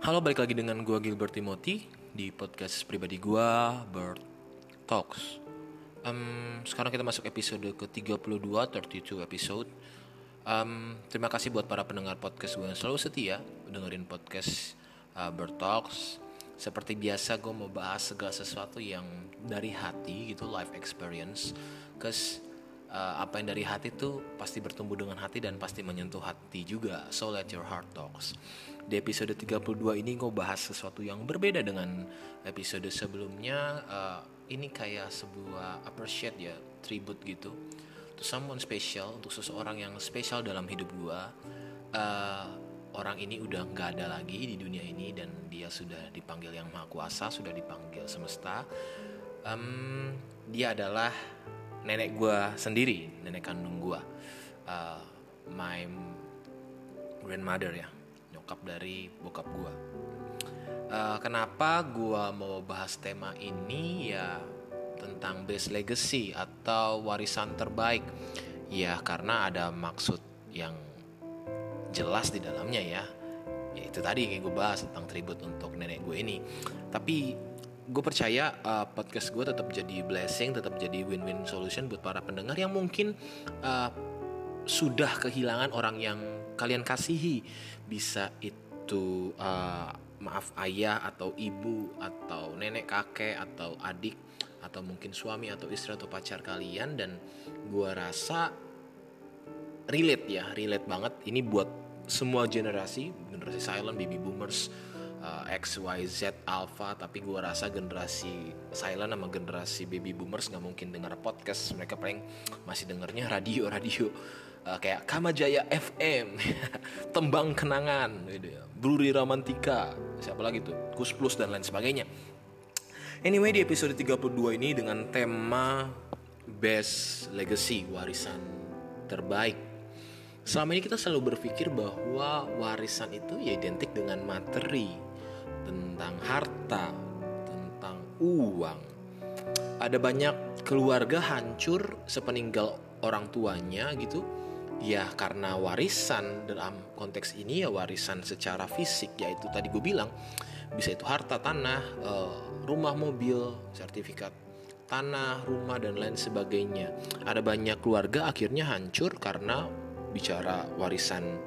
Halo, balik lagi dengan gue Gilbert Timothy di podcast pribadi gue, Bird Talks. Um, sekarang kita masuk episode ke-32, 32 episode. Um, terima kasih buat para pendengar podcast gue yang selalu setia dengerin podcast uh, Bird Talks. Seperti biasa gue mau bahas segala sesuatu yang dari hati gitu, life experience. Cause uh, apa yang dari hati tuh pasti bertumbuh dengan hati dan pasti menyentuh hati juga. So let your heart talks. Di episode 32 ini gue bahas sesuatu yang berbeda dengan episode sebelumnya. Uh, ini kayak sebuah appreciate ya, tribute gitu. To someone special, untuk seseorang yang spesial dalam hidup gue. Uh, orang ini udah nggak ada lagi di dunia ini dan dia sudah dipanggil yang maha kuasa, sudah dipanggil semesta. Um, dia adalah nenek gue sendiri, nenek kandung gue, uh, my grandmother ya nyokap dari bokap gue. Uh, kenapa gue mau bahas tema ini ya tentang best legacy atau warisan terbaik? Ya karena ada maksud yang jelas di dalamnya ya. Ya itu tadi yang gue bahas tentang tribut untuk nenek gue ini. Tapi gue percaya uh, podcast gue tetap jadi blessing, tetap jadi win-win solution buat para pendengar yang mungkin uh, sudah kehilangan orang yang kalian kasihi. Bisa itu uh, maaf ayah atau ibu atau nenek kakek atau adik atau mungkin suami atau istri atau pacar kalian dan gua rasa relate ya relate banget. Ini buat semua generasi generasi silent baby boomers uh, X Y Z Alpha tapi gue rasa generasi silent sama generasi baby boomers nggak mungkin dengar podcast mereka paling masih dengernya radio radio uh, kayak Kamajaya FM, Tembang Kenangan, gitu ya. Bruri Romantika, siapa lagi tuh, Kus Plus dan lain sebagainya. Anyway di episode 32 ini dengan tema Best Legacy, warisan terbaik. Selama ini kita selalu berpikir bahwa warisan itu ya identik dengan materi, tentang harta, tentang uang. Ada banyak keluarga hancur sepeninggal orang tuanya gitu. Ya karena warisan dalam konteks ini ya warisan secara fisik yaitu tadi gue bilang bisa itu harta tanah eh, rumah mobil sertifikat tanah rumah dan lain sebagainya. Ada banyak keluarga akhirnya hancur karena bicara warisan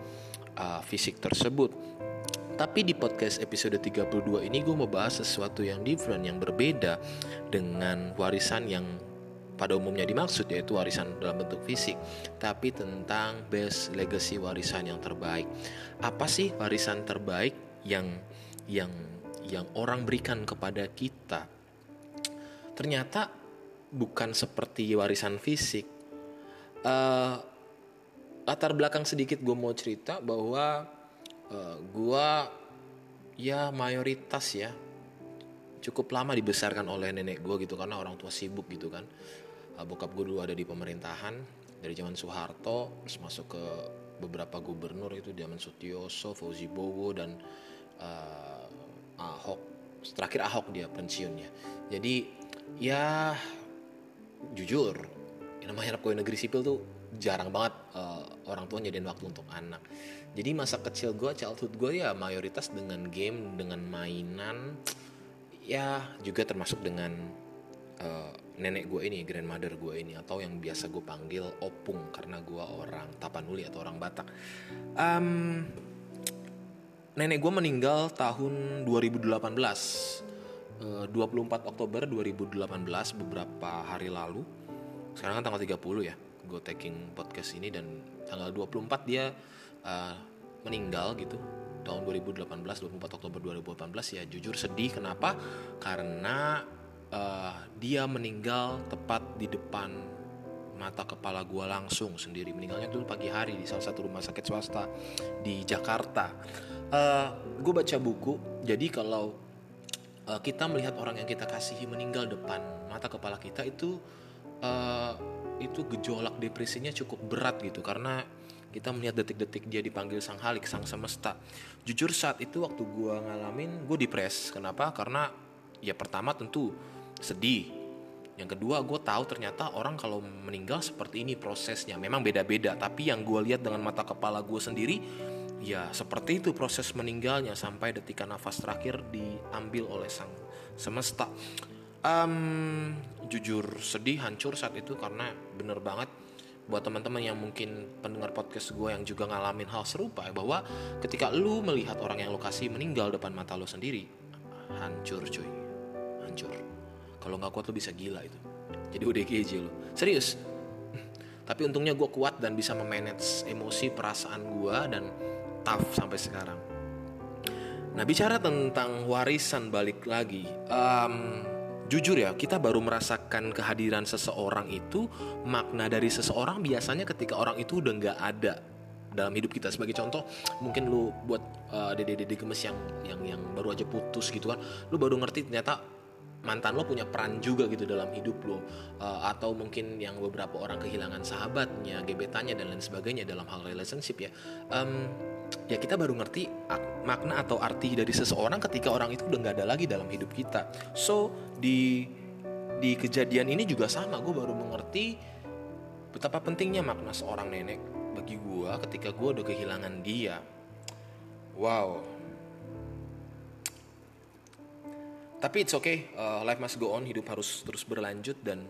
uh, fisik tersebut tapi di podcast episode 32 ini gue mau bahas sesuatu yang different yang berbeda dengan warisan yang pada umumnya dimaksud yaitu warisan dalam bentuk fisik, tapi tentang best legacy warisan yang terbaik. Apa sih warisan terbaik yang yang yang orang berikan kepada kita? Ternyata bukan seperti warisan fisik. Uh, latar belakang sedikit gue mau cerita bahwa eh, gue ya mayoritas ya cukup lama dibesarkan oleh nenek gue gitu karena orang tua sibuk gitu kan. Uh, bokap gue dulu ada di pemerintahan dari zaman Soeharto terus masuk ke beberapa gubernur itu zaman Sutioso, Fauzi Bowo dan uh, Ahok. Terakhir Ahok dia pensiunnya. Jadi ya jujur yang namanya anak pegawai negeri sipil tuh jarang banget uh, orang tua nyediain waktu untuk anak. Jadi masa kecil gue childhood gue ya mayoritas dengan game dengan mainan. Ya juga termasuk dengan uh, nenek gue ini grandmother gue ini atau yang biasa gue panggil opung karena gue orang Tapanuli atau orang Batak. Um, nenek gue meninggal tahun 2018 uh, 24 Oktober 2018 beberapa hari lalu. Sekarang kan tanggal 30 ya gue taking podcast ini dan tanggal 24 dia uh, meninggal gitu. Tahun 2018 24 Oktober 2018 ya jujur sedih. Kenapa? Karena uh, dia meninggal tepat di depan mata kepala gue langsung sendiri. Meninggalnya dulu pagi hari di salah satu rumah sakit swasta di Jakarta. Uh, eh, gue baca buku. Jadi kalau uh, kita melihat orang yang kita kasihi meninggal depan mata kepala kita itu uh, itu gejolak depresinya cukup berat gitu karena kita melihat detik-detik dia dipanggil sang halik sang semesta. Jujur saat itu waktu gue ngalamin gue depres. Kenapa? Karena ya pertama tentu sedih. Yang kedua gue tahu ternyata orang kalau meninggal seperti ini prosesnya. Memang beda-beda tapi yang gue lihat dengan mata kepala gue sendiri ya seperti itu proses meninggalnya sampai detika nafas terakhir diambil oleh sang semesta um, jujur sedih hancur saat itu karena bener banget buat teman-teman yang mungkin pendengar podcast gue yang juga ngalamin hal serupa bahwa ketika lu melihat orang yang lokasi meninggal depan mata lu sendiri hancur cuy hancur. Kalau nggak kuat lu bisa gila itu. Jadi udah aja lu. Serius. Tapi untungnya gue kuat dan bisa memanage emosi perasaan gue dan tough sampai sekarang. Nah bicara tentang warisan balik lagi um, jujur ya kita baru merasakan kehadiran seseorang itu makna dari seseorang biasanya ketika orang itu udah nggak ada dalam hidup kita. Sebagai contoh mungkin lu buat uh, dede-dede gemes yang yang yang baru aja putus gitu kan lu baru ngerti ternyata mantan lo punya peran juga gitu dalam hidup lo uh, atau mungkin yang beberapa orang kehilangan sahabatnya gebetannya dan lain sebagainya dalam hal relationship ya. Um, ya kita baru ngerti makna atau arti dari seseorang ketika orang itu udah nggak ada lagi dalam hidup kita. So di di kejadian ini juga sama gue baru mengerti betapa pentingnya makna seorang nenek bagi gue ketika gue udah kehilangan dia. Wow tapi it's okay uh, life must go on hidup harus terus berlanjut dan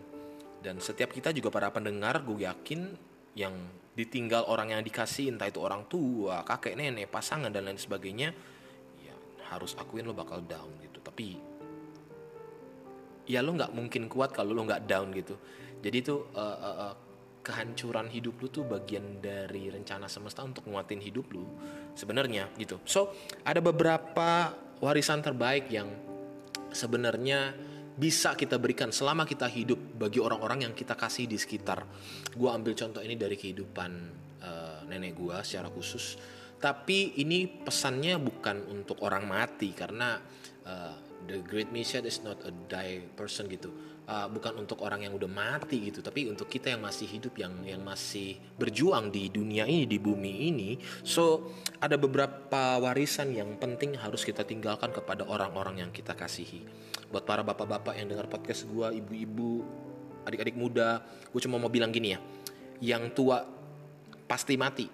dan setiap kita juga para pendengar gue yakin yang ditinggal orang yang dikasih entah itu orang tua kakek nenek pasangan dan lain sebagainya ya harus akuin lo bakal down gitu. Tapi ya lo nggak mungkin kuat kalau lo nggak down gitu. Jadi itu uh, uh, uh, kehancuran hidup lu tuh bagian dari rencana semesta untuk nguatin hidup lu sebenarnya gitu. So ada beberapa warisan terbaik yang sebenarnya bisa kita berikan selama kita hidup bagi orang-orang yang kita kasih di sekitar. Gue ambil contoh ini dari kehidupan uh, nenek gue secara khusus. Tapi ini pesannya bukan untuk orang mati karena uh, the great mission is not a die person gitu. Uh, bukan untuk orang yang udah mati gitu, tapi untuk kita yang masih hidup, yang yang masih berjuang di dunia ini, di bumi ini. So ada beberapa warisan yang penting harus kita tinggalkan kepada orang-orang yang kita kasihi buat para bapak-bapak yang dengar podcast gue ibu-ibu adik-adik muda gue cuma mau bilang gini ya yang tua pasti mati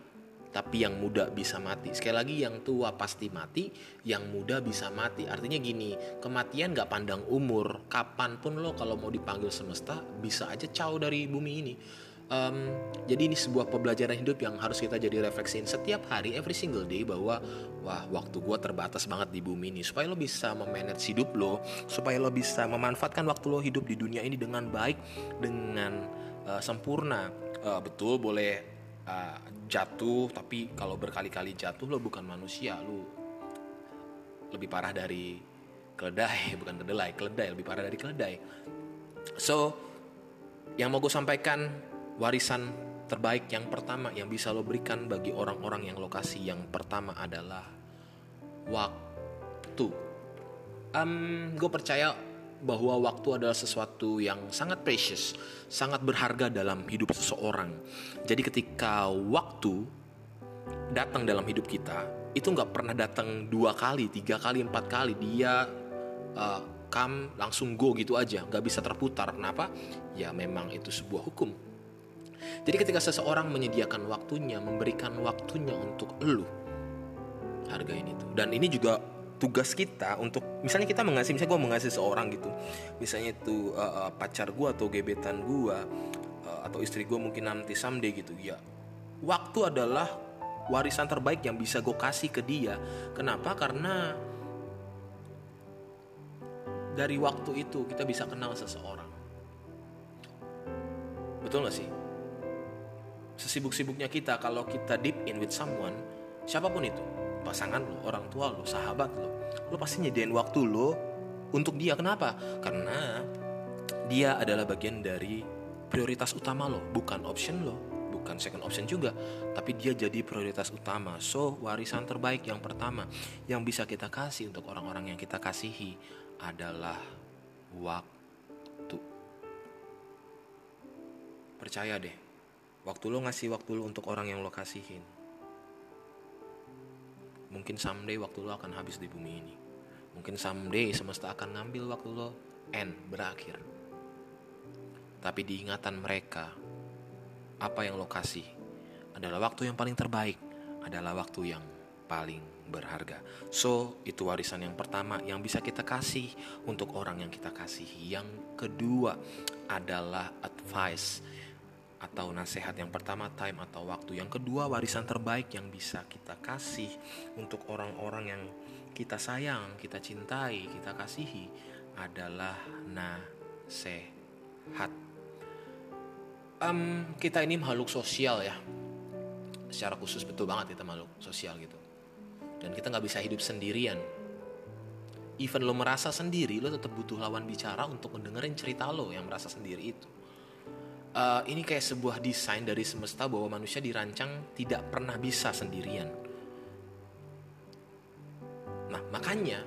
tapi yang muda bisa mati. Sekali lagi yang tua pasti mati yang muda bisa mati. Artinya gini kematian gak pandang umur. Kapan pun lo kalau mau dipanggil semesta bisa aja caw dari bumi ini. Um, jadi ini sebuah pembelajaran hidup yang harus kita jadi refleksiin setiap hari every single day bahwa wah waktu gue terbatas banget di bumi ini. Supaya lo bisa memanage hidup lo supaya lo bisa memanfaatkan waktu lo hidup di dunia ini dengan baik dengan uh, sempurna. Uh, betul boleh uh, jatuh tapi kalau berkali-kali jatuh lo bukan manusia lo lebih parah dari keledai bukan kedelai keledai lebih parah dari keledai so yang mau gue sampaikan warisan terbaik yang pertama yang bisa lo berikan bagi orang-orang yang lokasi yang pertama adalah waktu. Um, gue percaya bahwa waktu adalah sesuatu yang sangat precious, sangat berharga dalam hidup seseorang. Jadi ketika waktu datang dalam hidup kita, itu nggak pernah datang dua kali, tiga kali, empat kali. Dia uh, come langsung go gitu aja, nggak bisa terputar. Kenapa? Ya memang itu sebuah hukum jadi ketika seseorang menyediakan waktunya, memberikan waktunya untuk lu, hargain itu. Dan ini juga tugas kita untuk misalnya kita mengasih misalnya gue mengasih seorang gitu. Misalnya itu uh, pacar gue atau gebetan gue uh, atau istri gue mungkin nanti someday gitu ya. Waktu adalah warisan terbaik yang bisa gue kasih ke dia. Kenapa? Karena dari waktu itu kita bisa kenal seseorang. Betul gak sih? Sesibuk-sibuknya kita kalau kita deep in with someone siapa pun itu pasangan lo orang tua lo sahabat lo lo pasti nyediain waktu lo untuk dia. Kenapa? Karena dia adalah bagian dari prioritas utama lo bukan option lo bukan second option juga tapi dia jadi prioritas utama. So warisan terbaik yang pertama yang bisa kita kasih untuk orang-orang yang kita kasihi adalah waktu. Percaya deh Waktu lo ngasih waktu lo untuk orang yang lo kasihin. Mungkin someday waktu lo akan habis di bumi ini. Mungkin someday semesta akan ngambil waktu lo end berakhir. Tapi diingatan mereka, apa yang lo kasih adalah waktu yang paling terbaik, adalah waktu yang paling berharga. So, itu warisan yang pertama yang bisa kita kasih untuk orang yang kita kasihi. Yang kedua adalah advice atau nasihat yang pertama time atau waktu. Yang kedua warisan terbaik yang bisa kita kasih untuk orang-orang yang kita sayang kita cintai kita kasihi adalah nasihat. Um, kita ini makhluk sosial ya. Secara khusus betul banget kita makhluk sosial gitu. Dan kita nggak bisa hidup sendirian. Even lo merasa sendiri lo tetap butuh lawan bicara untuk mendengarin cerita lo yang merasa sendiri itu uh, ini kayak sebuah desain dari semesta bahwa manusia dirancang tidak pernah bisa sendirian. Nah, makanya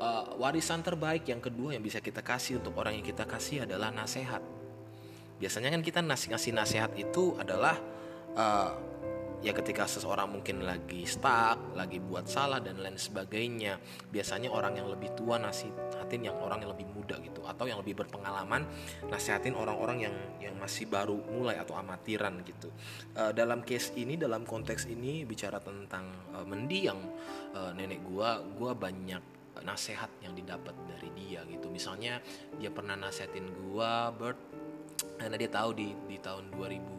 uh, warisan terbaik yang kedua yang bisa kita kasih untuk orang yang kita kasih adalah nasihat. Biasanya kan kita ngasih ngasih nasihat itu adalah uh, ya ketika seseorang mungkin lagi stuck, lagi buat salah dan lain sebagainya. Biasanya orang yang lebih tua nasihatin yang orang yang lebih muda gitu atau yang lebih berpengalaman nasihatin orang-orang yang yang masih baru mulai atau amatiran gitu. Uh, dalam case ini dalam konteks ini bicara tentang uh, mendiang uh, nenek gua, gua banyak nasihat yang didapat dari dia gitu. Misalnya dia pernah nasihatin gua Bert karena dia tahu di di tahun 2000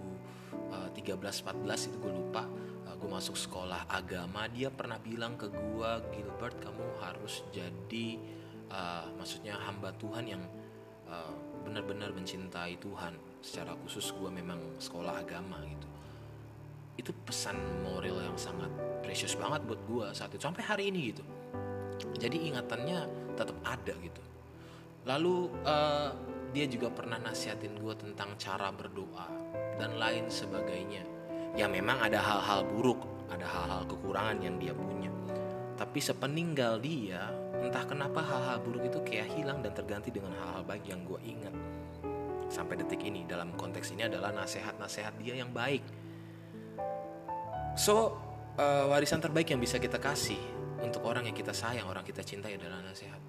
uh, 13-14 itu gue lupa. Uh, gue masuk sekolah agama. Dia pernah bilang ke gue Gilbert kamu harus jadi uh, maksudnya hamba Tuhan yang uh, benar-benar mencintai Tuhan. Secara khusus gue memang sekolah agama gitu. Itu pesan moral yang sangat precious banget buat gue saat itu sampai hari ini gitu. Jadi ingatannya tetap ada gitu. Lalu uh, dia juga pernah nasihatin gue tentang cara berdoa dan lain sebagainya. Ya memang ada hal-hal buruk, ada hal-hal kekurangan yang dia punya. Tapi sepeninggal dia, entah kenapa hal-hal buruk itu kayak hilang dan terganti dengan hal-hal baik yang gue ingat. Sampai detik ini, dalam konteks ini adalah nasihat-nasihat dia yang baik. So, uh, warisan terbaik yang bisa kita kasih untuk orang yang kita sayang, orang kita cintai adalah nasihat.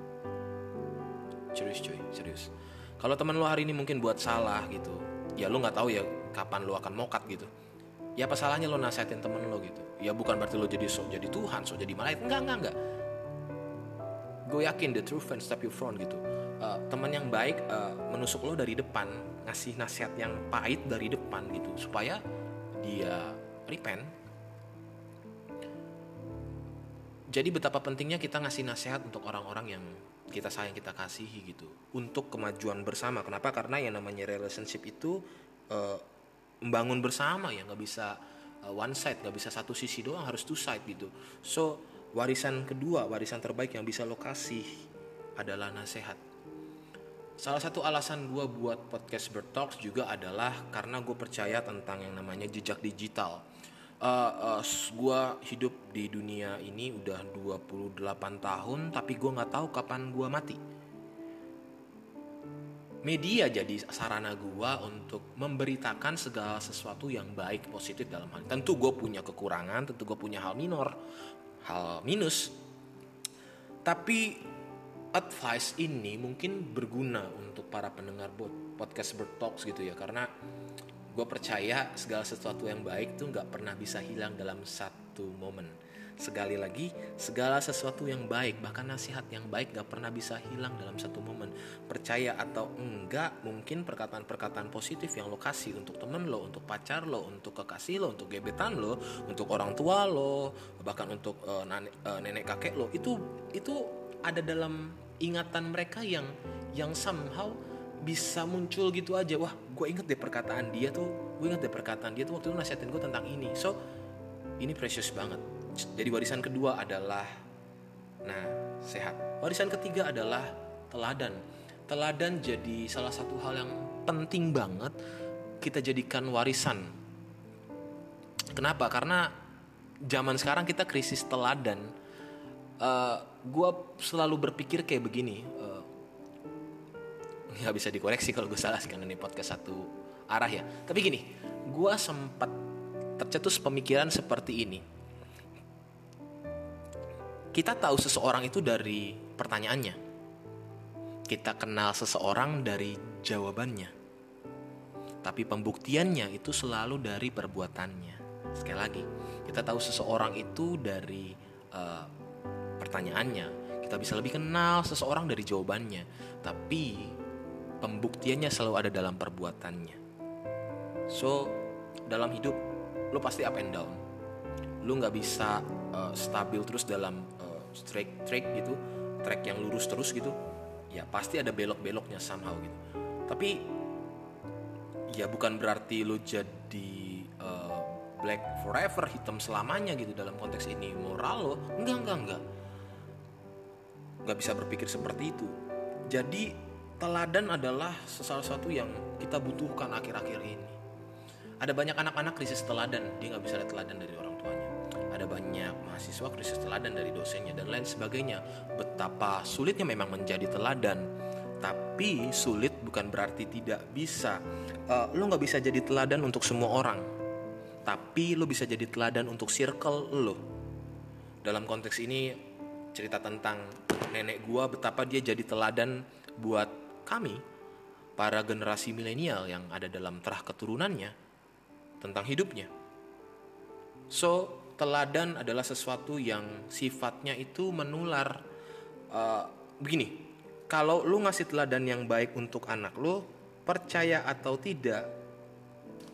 Serius cuy, serius. Kalau teman lo hari ini mungkin buat salah gitu, ya lo nggak tahu ya kapan lo akan mokat gitu. Ya apa salahnya lo nasihatin temen lo gitu? Ya bukan berarti lo jadi so jadi Tuhan so jadi malaikat. Enggak enggak enggak. Gue yakin the true friend step you front gitu. Uh, teman yang baik uh, menusuk lo dari depan ngasih nasihat yang pahit dari depan gitu supaya dia repent. Jadi betapa pentingnya kita ngasih nasihat untuk orang-orang yang kita sayang kita kasihi gitu. Untuk kemajuan bersama. Kenapa? Karena yang namanya relationship itu uh, membangun bersama ya nggak bisa uh, one side nggak bisa satu sisi doang harus two side gitu. So warisan kedua warisan terbaik yang bisa lo kasih adalah nasihat. Salah satu alasan gue buat podcast Bertalks juga adalah karena gue percaya tentang yang namanya jejak digital. Uh, uh, gue hidup di dunia ini udah 28 tahun tapi gue nggak tahu kapan gue mati media jadi sarana gua untuk memberitakan segala sesuatu yang baik positif dalam hal tentu gue punya kekurangan tentu gue punya hal minor hal minus. Tapi advice ini mungkin berguna untuk para pendengar podcast bertalks gitu ya karena gue percaya segala sesuatu yang baik tuh nggak pernah bisa hilang dalam satu momen Sekali lagi, segala sesuatu yang baik, bahkan nasihat yang baik gak pernah bisa hilang dalam satu momen. Percaya atau enggak, mungkin perkataan-perkataan positif yang lo kasih untuk temen lo, untuk pacar lo, untuk kekasih lo, untuk gebetan lo, untuk orang tua lo, bahkan untuk uh, nenek kakek lo, itu itu ada dalam ingatan mereka yang yang somehow bisa muncul gitu aja. Wah, gue inget deh perkataan dia tuh, gue inget deh perkataan dia tuh waktu itu nasihatin gue tentang ini. So, ini precious banget jadi warisan kedua adalah nah sehat. Warisan ketiga adalah teladan. Teladan jadi salah satu hal yang penting banget kita jadikan warisan. Kenapa? Karena zaman sekarang kita krisis teladan. Uh, eh, gue selalu berpikir kayak begini. Uh, nggak bisa dikoreksi kalau gue salah karena ini podcast satu arah ya. Tapi gini, gue sempat tercetus pemikiran seperti ini kita tahu seseorang itu dari pertanyaannya. Kita kenal seseorang dari jawabannya. Tapi pembuktiannya itu selalu dari perbuatannya. Sekali lagi, kita tahu seseorang itu dari uh, pertanyaannya, kita bisa lebih kenal seseorang dari jawabannya, tapi pembuktiannya selalu ada dalam perbuatannya. So, dalam hidup lo pasti up and down. Lo nggak bisa uh, stabil terus dalam uh, track gitu, track yang lurus terus gitu. Ya pasti ada belok-beloknya somehow gitu. Tapi ya bukan berarti lo jadi uh, black forever, hitam selamanya gitu dalam konteks ini moral lo. Enggak, enggak, enggak. Nggak bisa berpikir seperti itu. Jadi teladan adalah salah satu yang kita butuhkan akhir-akhir ini ada banyak anak-anak krisis teladan dia nggak bisa lihat teladan dari orang ada banyak mahasiswa krisis teladan dari dosennya dan lain sebagainya. Betapa sulitnya memang menjadi teladan. Tapi sulit bukan berarti tidak bisa. Uh, lo nggak bisa jadi teladan untuk semua orang. Tapi lo bisa jadi teladan untuk circle lo. Dalam konteks ini cerita tentang nenek gua betapa dia jadi teladan buat kami para generasi milenial yang ada dalam terah keturunannya tentang hidupnya. So, teladan adalah sesuatu yang sifatnya itu menular. Uh, begini, kalau lu ngasih teladan yang baik untuk anak lu, percaya atau tidak,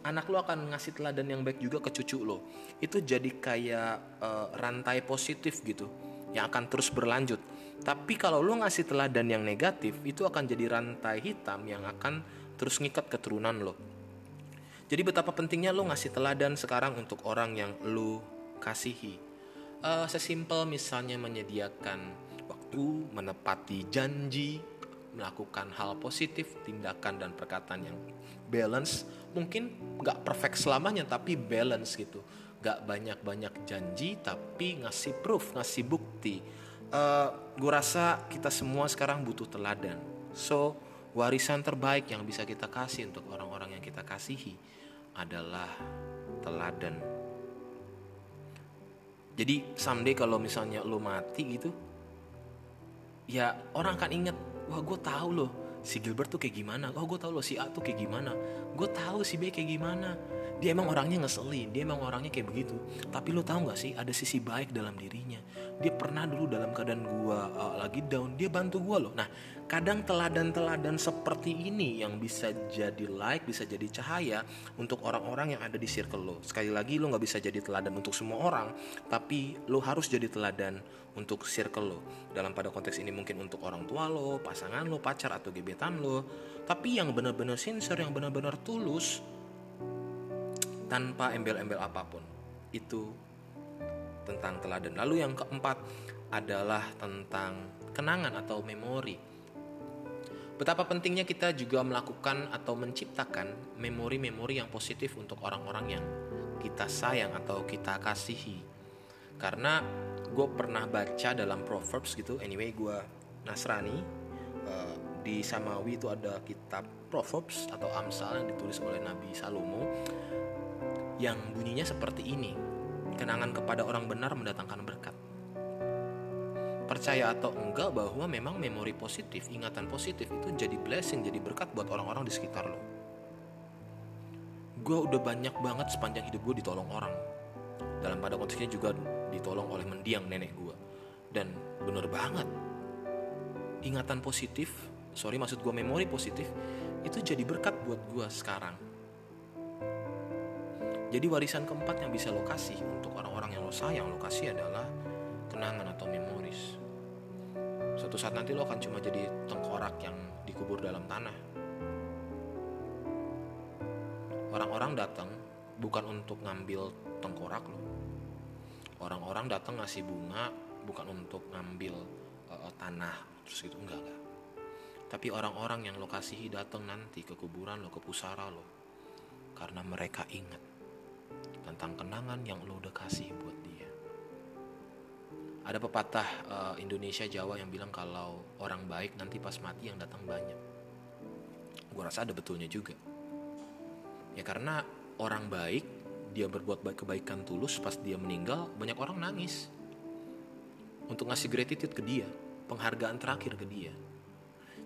anak lu akan ngasih teladan yang baik juga ke cucu lo. Itu jadi kayak uh, rantai positif gitu, yang akan terus berlanjut. Tapi kalau lu ngasih teladan yang negatif, itu akan jadi rantai hitam yang akan terus ngikat keturunan lo. Jadi betapa pentingnya lo ngasih teladan sekarang untuk orang yang lo kasihi. Uh, sesimpel misalnya menyediakan waktu, menepati janji, melakukan hal positif, tindakan dan perkataan yang balance. Mungkin nggak perfect selamanya, tapi balance gitu. Gak banyak-banyak janji, tapi ngasih proof, ngasih bukti. Uh, eh, gue rasa kita semua sekarang butuh teladan. So, warisan terbaik yang bisa kita kasih untuk orang-orang yang kita kasihi adalah teladan. Jadi someday kalau misalnya lo mati gitu, ya orang akan inget, wah gue tahu loh si Gilbert tuh kayak gimana, oh gue tahu loh si A tuh kayak gimana, gue tahu si B kayak gimana, dia emang orangnya ngeselin dia emang orangnya kayak begitu. Tapi lo tahu nggak sih ada sisi baik dalam dirinya. Dia pernah dulu dalam keadaan gua uh, lagi down dia bantu gua loh. Nah kadang teladan-teladan seperti ini yang bisa jadi like bisa jadi cahaya untuk orang-orang yang ada di circle lo sekali lagi lo nggak bisa jadi teladan untuk semua orang tapi lo harus jadi teladan untuk circle lo dalam pada konteks ini mungkin untuk orang tua lo pasangan lo pacar atau gebetan lo tapi yang benar-benar sincere yang benar-benar tulus tanpa embel-embel apa pun. Itu tentang teladan. Lalu yang keempat adalah tentang kenangan atau memori. Betapa pentingnya kita juga melakukan atau menciptakan memori-memori yang positif untuk orang-orang yang kita sayang atau kita kasihi. Karena gue pernah baca dalam Proverbs gitu, anyway gue Nasrani, uh, di Samawi itu ada kitab Proverbs atau Amsal yang ditulis oleh Nabi Salomo yang bunyinya seperti ini. Kenangan kepada orang benar mendatangkan berkat. Percaya atau enggak bahwa memang memori positif, ingatan positif itu jadi blessing, jadi berkat buat orang-orang di sekitar lo. Gue udah banyak banget sepanjang hidup gue ditolong orang. Dalam pada konteksnya juga ditolong oleh mendiang nenek gue. Dan bener banget, ingatan positif, sorry maksud gue memori positif, itu jadi berkat buat gue sekarang jadi warisan keempat yang bisa lo kasih untuk orang-orang yang lo sayang lo kasih adalah Suatu saat nanti lo akan cuma jadi tengkorak yang dikubur dalam tanah. Orang-orang datang bukan untuk ngambil tengkorak lo. Orang-orang datang ngasih bunga bukan untuk ngambil uh, tanah terus gitu enggak enggak. Tapi orang-orang yang lo kasihi datang nanti ke kuburan lo, ke pusara lo. Karena mereka ingat tentang kenangan yang lo udah kasih buat. Ada pepatah uh, Indonesia Jawa yang bilang kalau orang baik nanti pas mati yang datang banyak. Gue rasa ada betulnya juga. Ya karena orang baik dia berbuat baik kebaikan tulus pas dia meninggal banyak orang nangis untuk ngasih gratitude ke dia, penghargaan terakhir ke dia.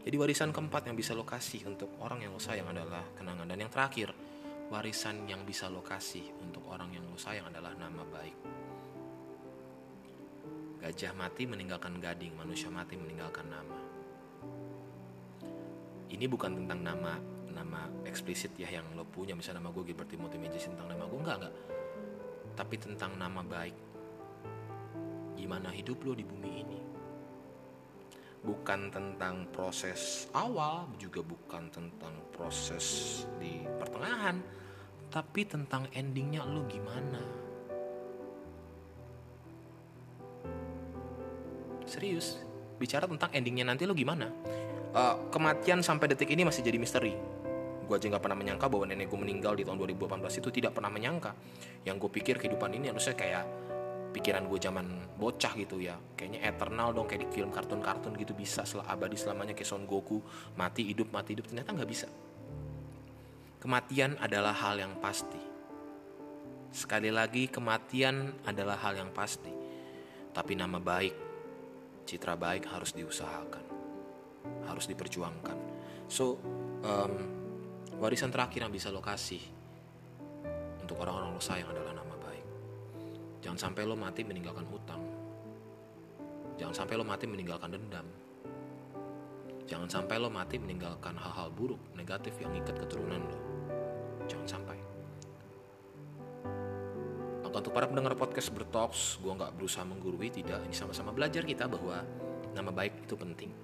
Jadi warisan keempat yang bisa lo kasih untuk orang yang lo sayang adalah kenangan dan yang terakhir warisan yang bisa lo kasih untuk orang yang lo sayang adalah nama baik. Gajah mati meninggalkan gading, manusia mati meninggalkan nama. Ini bukan tentang nama nama eksplisit ya yang lo punya. Misalnya nama gue Gilbert Timothy Magis tentang nama gue enggak enggak. Tapi tentang nama baik. Gimana hidup lo di bumi ini? Bukan tentang proses awal juga bukan tentang proses di pertengahan. Tapi tentang endingnya lo gimana serius bicara tentang endingnya nanti lo gimana? Uh, kematian sampai detik ini masih jadi misteri. Gue aja nggak pernah menyangka bahwa nenek gue meninggal di tahun 2018 itu tidak pernah menyangka. Yang gue pikir kehidupan ini harusnya kayak pikiran gue zaman bocah gitu ya. Kayaknya eternal dong kayak di film kartun-kartun gitu bisa setelah abadi selamanya kayak Son Goku mati hidup mati hidup. Ternyata nggak bisa. Kematian adalah hal yang pasti. Sekali lagi kematian adalah hal yang pasti. Tapi nama baik citra baik harus diusahakan harus diperjuangkan so um, warisan terakhir yang bisa lo kasih untuk orang-orang lo sayang adalah nama baik. Jangan sampai lo mati meninggalkan hutang. Jangan sampai lo mati meninggalkan dendam. Jangan sampai lo mati meninggalkan hal-hal buruk, negatif yang ikat keturunan lo. Jangan sampai. Para pendengar podcast bertoks, gue nggak berusaha menggurui, tidak. Ini sama-sama belajar kita bahwa nama baik itu penting.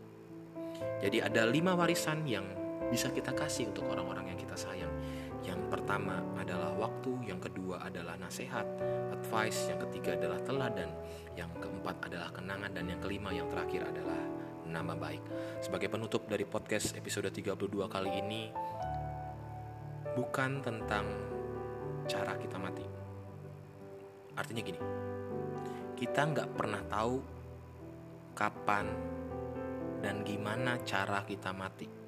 Jadi ada lima warisan yang bisa kita kasih untuk orang-orang yang kita sayang. Yang pertama adalah waktu, yang kedua adalah nasihat, advice, yang ketiga adalah teladan, yang keempat adalah kenangan, dan yang kelima yang terakhir adalah nama baik. Sebagai penutup dari podcast episode 32 kali ini, bukan tentang cara kita mati. Artinya gini, kita nggak pernah tahu kapan dan gimana cara kita mati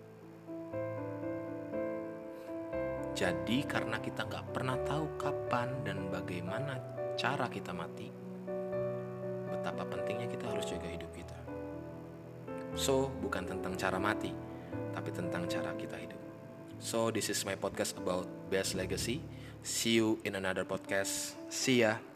Jadi karena kita nggak pernah tahu kapan dan bagaimana cara kita mati, betapa pentingnya kita harus jaga hidup kita. So, bukan tentang cara mati, tapi tentang cara kita hidup. So, this is my podcast about best legacy. See you in another podcast. See ya.